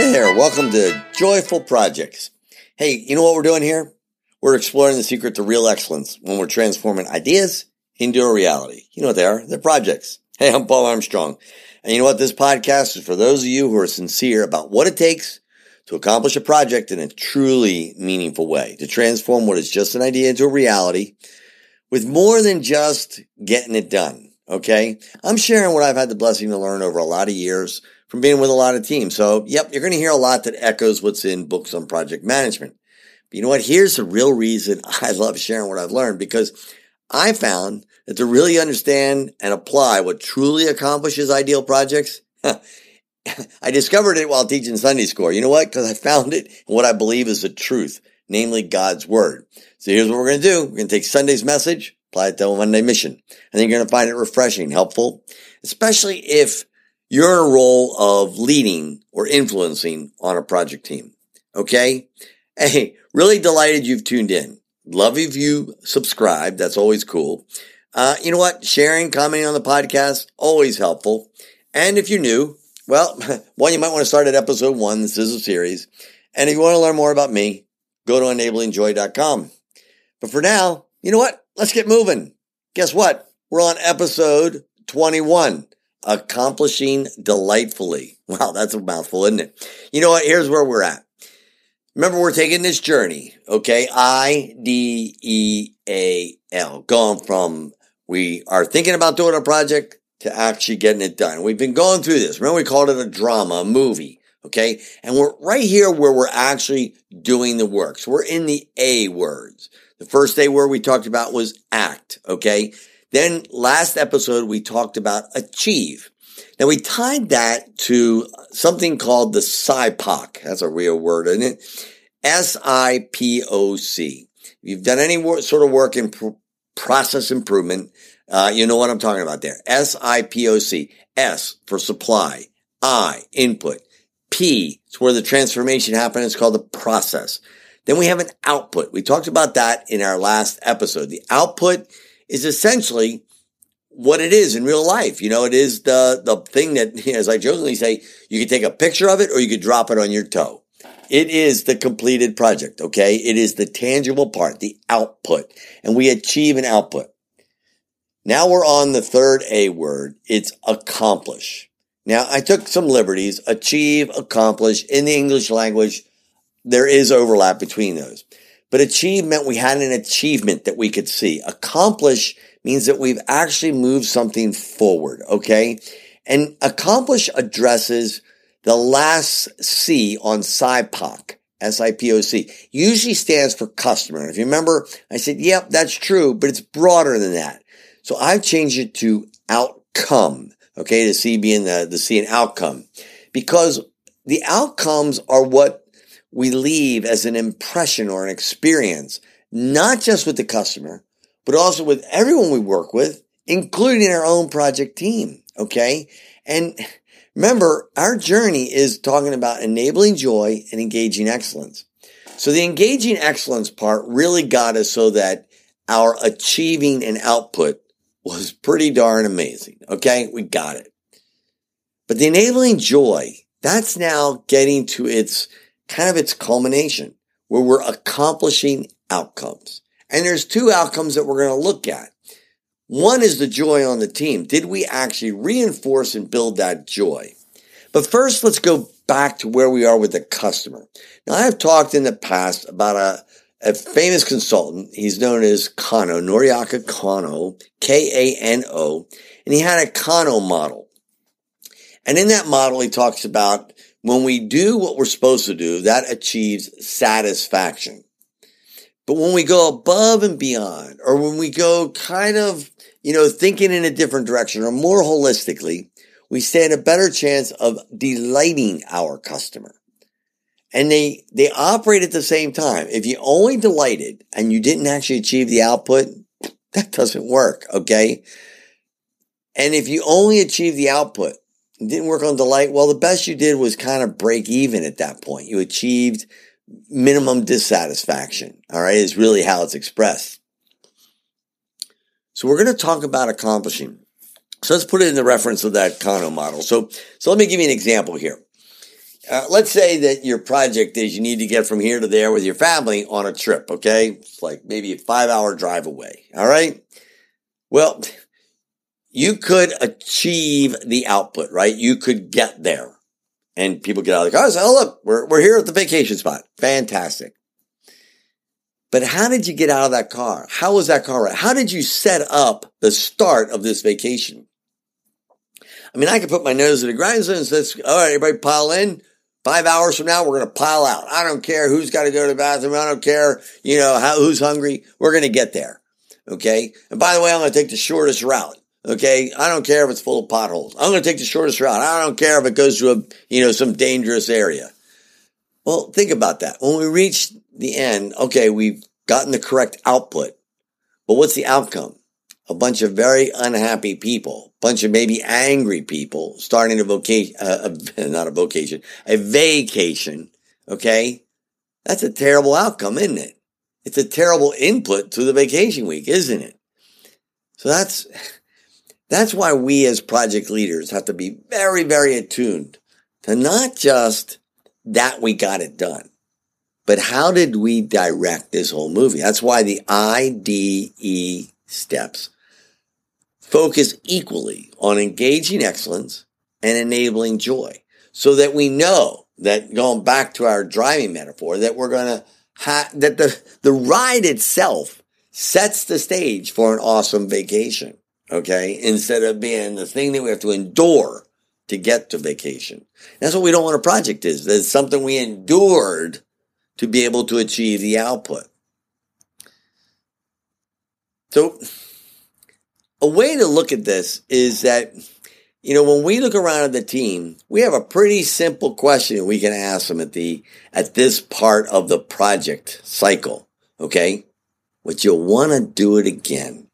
Hey there, welcome to Joyful Projects. Hey, you know what we're doing here? We're exploring the secret to real excellence when we're transforming ideas into a reality. You know what they are? They're projects. Hey, I'm Paul Armstrong. And you know what? This podcast is for those of you who are sincere about what it takes to accomplish a project in a truly meaningful way, to transform what is just an idea into a reality with more than just getting it done. Okay. I'm sharing what I've had the blessing to learn over a lot of years from being with a lot of teams. So, yep, you're going to hear a lot that echoes what's in books on project management. But you know what? Here's the real reason I love sharing what I've learned because I found that to really understand and apply what truly accomplishes ideal projects, I discovered it while teaching Sunday school. You know what? Because I found it what I believe is the truth, namely God's word. So here's what we're going to do. We're going to take Sunday's message, apply it to a Monday mission. I think you're going to find it refreshing, helpful, especially if you're in a role of leading or influencing on a project team. Okay. Hey, really delighted you've tuned in. Love if you subscribe. That's always cool. Uh, you know what? Sharing, commenting on the podcast, always helpful. And if you're new, well, one, you might want to start at episode one. This is a series. And if you want to learn more about me, go to enablingjoy.com. But for now, you know what? Let's get moving. Guess what? We're on episode 21, accomplishing delightfully. Wow, that's a mouthful, isn't it? You know what? Here's where we're at. Remember, we're taking this journey, okay? I D E A L, going from we are thinking about doing a project to actually getting it done. We've been going through this. Remember, we called it a drama, a movie, okay? And we're right here where we're actually doing the work. So we're in the A words. The first A word we talked about was act, okay? Then last episode, we talked about achieve. Now we tied that to something called the SIPOC. That's a real word, isn't it? S-I-P-O-C. If you've done any sort of work in process improvement, uh, you know what I'm talking about there. S-I-P-O-C. S for supply. I, input. P, it's where the transformation happens. It's called the process. Then we have an output. We talked about that in our last episode. The output is essentially what it is in real life. You know, it is the, the thing that, you know, as I jokingly say, you can take a picture of it or you could drop it on your toe. It is the completed project. Okay. It is the tangible part, the output, and we achieve an output. Now we're on the third A word. It's accomplish. Now I took some liberties, achieve, accomplish in the English language. There is overlap between those, but achieve meant we had an achievement that we could see. Accomplish means that we've actually moved something forward. Okay. And accomplish addresses the last C on SIPOC, S-I-P-O-C, usually stands for customer. If you remember, I said, yep, that's true, but it's broader than that. So I've changed it to outcome. Okay. The C being the, the C in outcome because the outcomes are what we leave as an impression or an experience, not just with the customer, but also with everyone we work with, including our own project team. Okay. And remember, our journey is talking about enabling joy and engaging excellence. So the engaging excellence part really got us so that our achieving an output was pretty darn amazing. Okay. We got it. But the enabling joy, that's now getting to its kind of its culmination where we're accomplishing outcomes. And there's two outcomes that we're going to look at. One is the joy on the team. Did we actually reinforce and build that joy? But first, let's go back to where we are with the customer. Now, I have talked in the past about a, a famous consultant. He's known as Kano, Noriaki Kano, K-A-N-O, and he had a Kano model. And in that model, he talks about when we do what we're supposed to do, that achieves satisfaction. But when we go above and beyond, or when we go kind of, you know, thinking in a different direction or more holistically, we stand a better chance of delighting our customer. And they, they operate at the same time. If you only delighted and you didn't actually achieve the output, that doesn't work. Okay. And if you only achieve the output didn't work on delight, well, the best you did was kind of break even at that point. You achieved minimum dissatisfaction. All right. Is really how it's expressed. So we're going to talk about accomplishing. So let's put it in the reference of that Kano model. So, so let me give you an example here. uh, let's say that your project is you need to get from here to there with your family on a trip, okay? It's like maybe a five hour drive away, all right? Well, you could achieve the output, right? You could get there. And people get out of the car and say, oh, look, we're, we're here at the vacation spot. Fantastic. But how did you get out of that car? How was that car right? How did you set up the start of this vacation? I mean, I could put my nose in the grindstone and say, all right, everybody pile in. Five hours from now, we're going to pile out. I don't care who's got to go to the bathroom. I don't care, you know, how, who's hungry. We're going to get there. Okay. And by the way, I'm going to take the shortest route. Okay. I don't care if it's full of potholes. I'm going to take the shortest route. I don't care if it goes to a, you know, some dangerous area. Well, think about that. When we reach the end, okay, we've gotten the correct output, but what's the outcome? A bunch of very unhappy people, a bunch of maybe angry people starting a vocation, uh, not a vocation, a vacation. Okay. That's a terrible outcome, isn't it? It's a terrible input to the vacation week, isn't it? So that's, that's why we as project leaders have to be very, very attuned to not just that we got it done. But how did we direct this whole movie? That's why the IDE steps focus equally on engaging excellence and enabling joy so that we know that going back to our driving metaphor, that we're going to have, that the, the ride itself sets the stage for an awesome vacation. Okay. Instead of being the thing that we have to endure to get to vacation. That's what we don't want a project is. There's something we endured to be able to achieve the output. So a way to look at this is that, you know, when we look around at the team, we have a pretty simple question we can ask them at the, at this part of the project cycle. Okay. Would you want to do it again?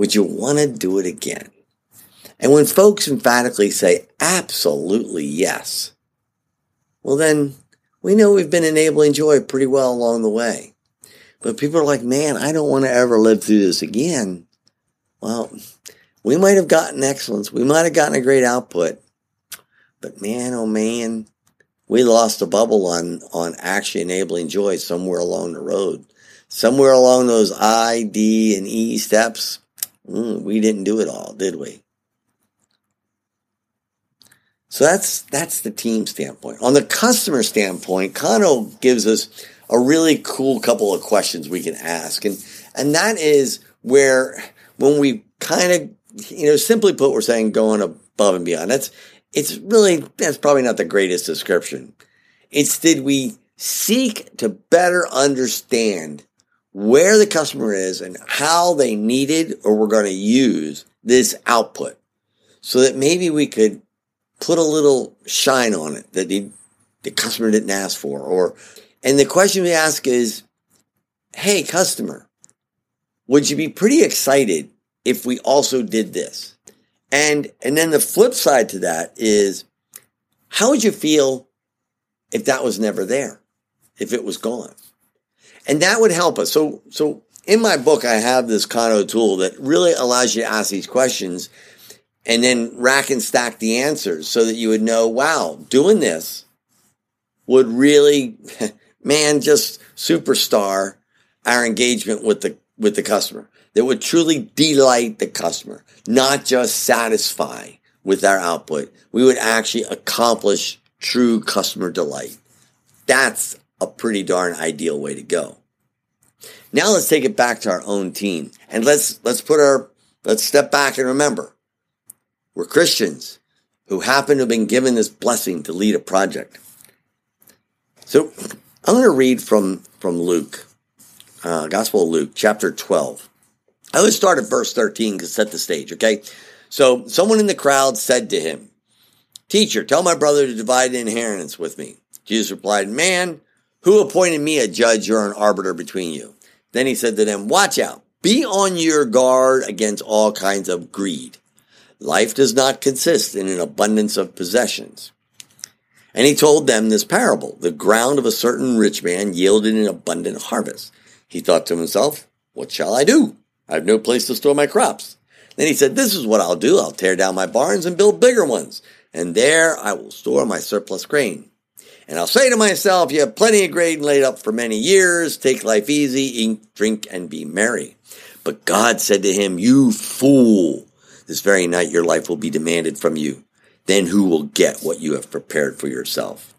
Would you want to do it again? And when folks emphatically say absolutely yes, well, then we know we've been enabling joy pretty well along the way. But people are like, man, I don't want to ever live through this again. Well, we might have gotten excellence. We might have gotten a great output. But man, oh man, we lost a bubble on, on actually enabling joy somewhere along the road. Somewhere along those I, D, and E steps, mm, we didn't do it all, did we? So that's that's the team standpoint. On the customer standpoint, Kano gives us a really cool couple of questions we can ask. And and that is where when we kind of you know, simply put, we're saying going above and beyond. That's it's really that's probably not the greatest description. It's did we seek to better understand where the customer is and how they needed or were going to use this output so that maybe we could put a little shine on it that the, the customer didn't ask for. Or, and the question we ask is, Hey, customer, would you be pretty excited if we also did this? And, and then the flip side to that is, how would you feel if that was never there? If it was gone? And that would help us. So, so in my book, I have this Kano tool that really allows you to ask these questions and then rack and stack the answers so that you would know, wow, doing this would really, man, just superstar our engagement with the, with the customer. That would truly delight the customer, not just satisfy with our output. We would actually accomplish true customer delight. That's a pretty darn ideal way to go. Now let's take it back to our own team and let's, let's put our, let's step back and remember we're Christians who happen to have been given this blessing to lead a project. So I'm going to read from, from Luke, uh, Gospel of Luke, chapter 12. I would start at verse 13 to set the stage, okay? So someone in the crowd said to him, Teacher, tell my brother to divide the inheritance with me. Jesus replied, Man, who appointed me a judge or an arbiter between you? Then he said to them, Watch out. Be on your guard against all kinds of greed. Life does not consist in an abundance of possessions. And he told them this parable. The ground of a certain rich man yielded an abundant harvest. He thought to himself, what shall I do? I have no place to store my crops. Then he said, this is what I'll do. I'll tear down my barns and build bigger ones. And there I will store my surplus grain. And I'll say to myself, you have plenty of grain laid up for many years. Take life easy, eat, drink, and be merry. But God said to him, You fool, this very night your life will be demanded from you. Then who will get what you have prepared for yourself?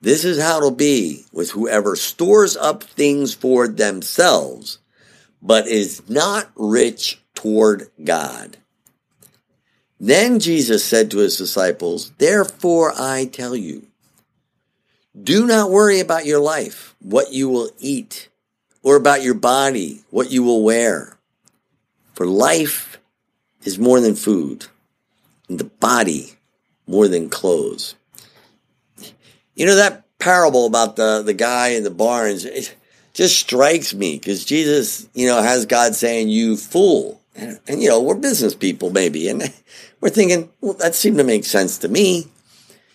This is how it'll be with whoever stores up things for themselves, but is not rich toward God. Then Jesus said to his disciples, Therefore I tell you, do not worry about your life, what you will eat, or about your body, what you will wear. For life is more than food, and the body more than clothes. You know, that parable about the, the guy in the barns, it just strikes me because Jesus, you know, has God saying, you fool. And, and, you know, we're business people maybe. And we're thinking, well, that seemed to make sense to me.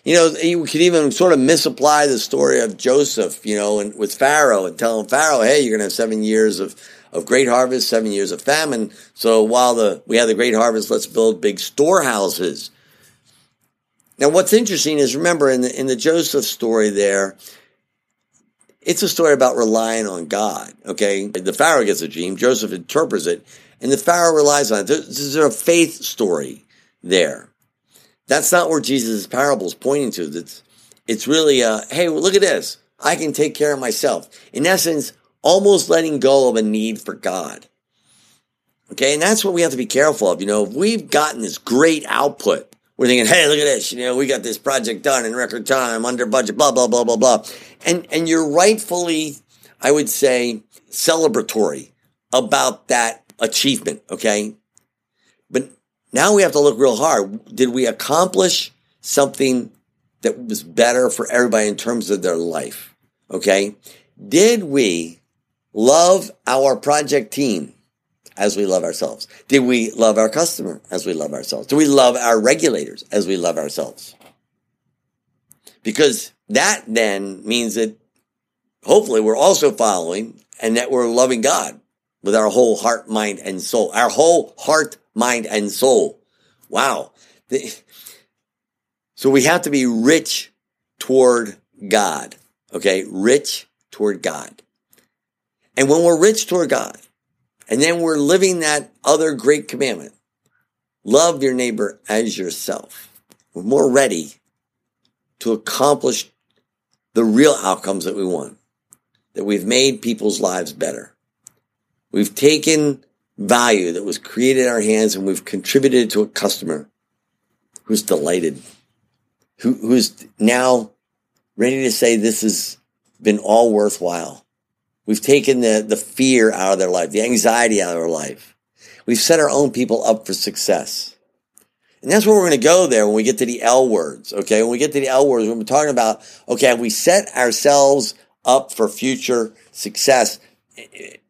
You know, you could even sort of misapply the story of Joseph, you know, and with Pharaoh and telling Pharaoh, hey, you're going to have seven years of, of great harvest, seven years of famine. So while the, we have the great harvest, let's build big storehouses. Now, what's interesting is remember in the, in the Joseph story there, it's a story about relying on God. Okay. The Pharaoh gets a dream. Joseph interprets it and the Pharaoh relies on it. This is a faith story there. That's not where Jesus' parable is pointing to. It's, it's really, a, hey, well, look at this. I can take care of myself. In essence, almost letting go of a need for God. Okay. And that's what we have to be careful of. You know, if we've gotten this great output, we're thinking, hey, look at this. You know, we got this project done in record time, under budget, blah, blah, blah, blah, blah. And, and you're rightfully, I would say, celebratory about that achievement. Okay. Now we have to look real hard. Did we accomplish something that was better for everybody in terms of their life? Okay. Did we love our project team as we love ourselves? Did we love our customer as we love ourselves? Do we love our regulators as we love ourselves? Because that then means that hopefully we're also following and that we're loving God with our whole heart, mind, and soul. Our whole heart, mind, and soul. Wow. So we have to be rich toward God. Okay. Rich toward God. And when we're rich toward God, and then we're living that other great commandment, love your neighbor as yourself. We're more ready to accomplish the real outcomes that we want, that we've made people's lives better. We've taken value that was created in our hands and we've contributed to a customer who's delighted, who, who's now ready to say this has been all worthwhile. We've taken the, the fear out of their life, the anxiety out of their life. We've set our own people up for success. And that's where we're going to go there when we get to the L words. Okay. When we get to the L words, we're talking about, okay, we set ourselves up for future success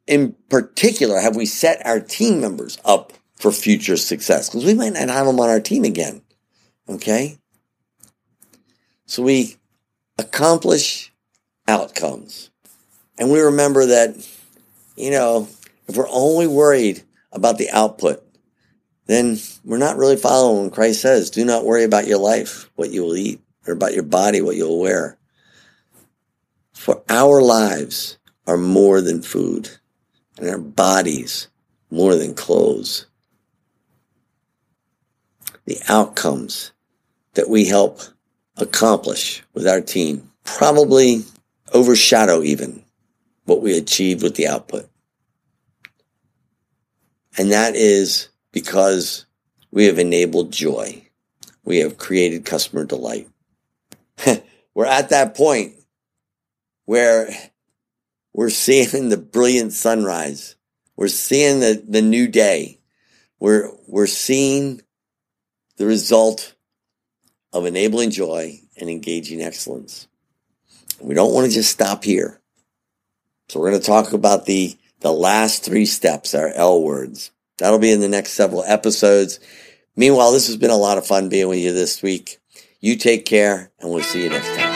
in particular, have we set our team members up for future success? Because we might not have them on our team again. Okay? So we accomplish outcomes. And we remember that, you know, if we're only worried about the output, then we're not really following when Christ says, do not worry about your life, what you will eat, or about your body, what you'll wear. For our lives are more than food and our bodies more than clothes. The outcomes that we help accomplish with our team probably overshadow even what we achieved with the output. And that is because we have enabled joy. We have created customer delight. We're at that point where we're seeing the brilliant sunrise. We're seeing the, the new day. We're, we're seeing the result of enabling joy and engaging excellence. We don't want to just stop here. So we're going to talk about the, the last three steps, our L words. That'll be in the next several episodes. Meanwhile, this has been a lot of fun being with you this week. You take care and we'll see you next time.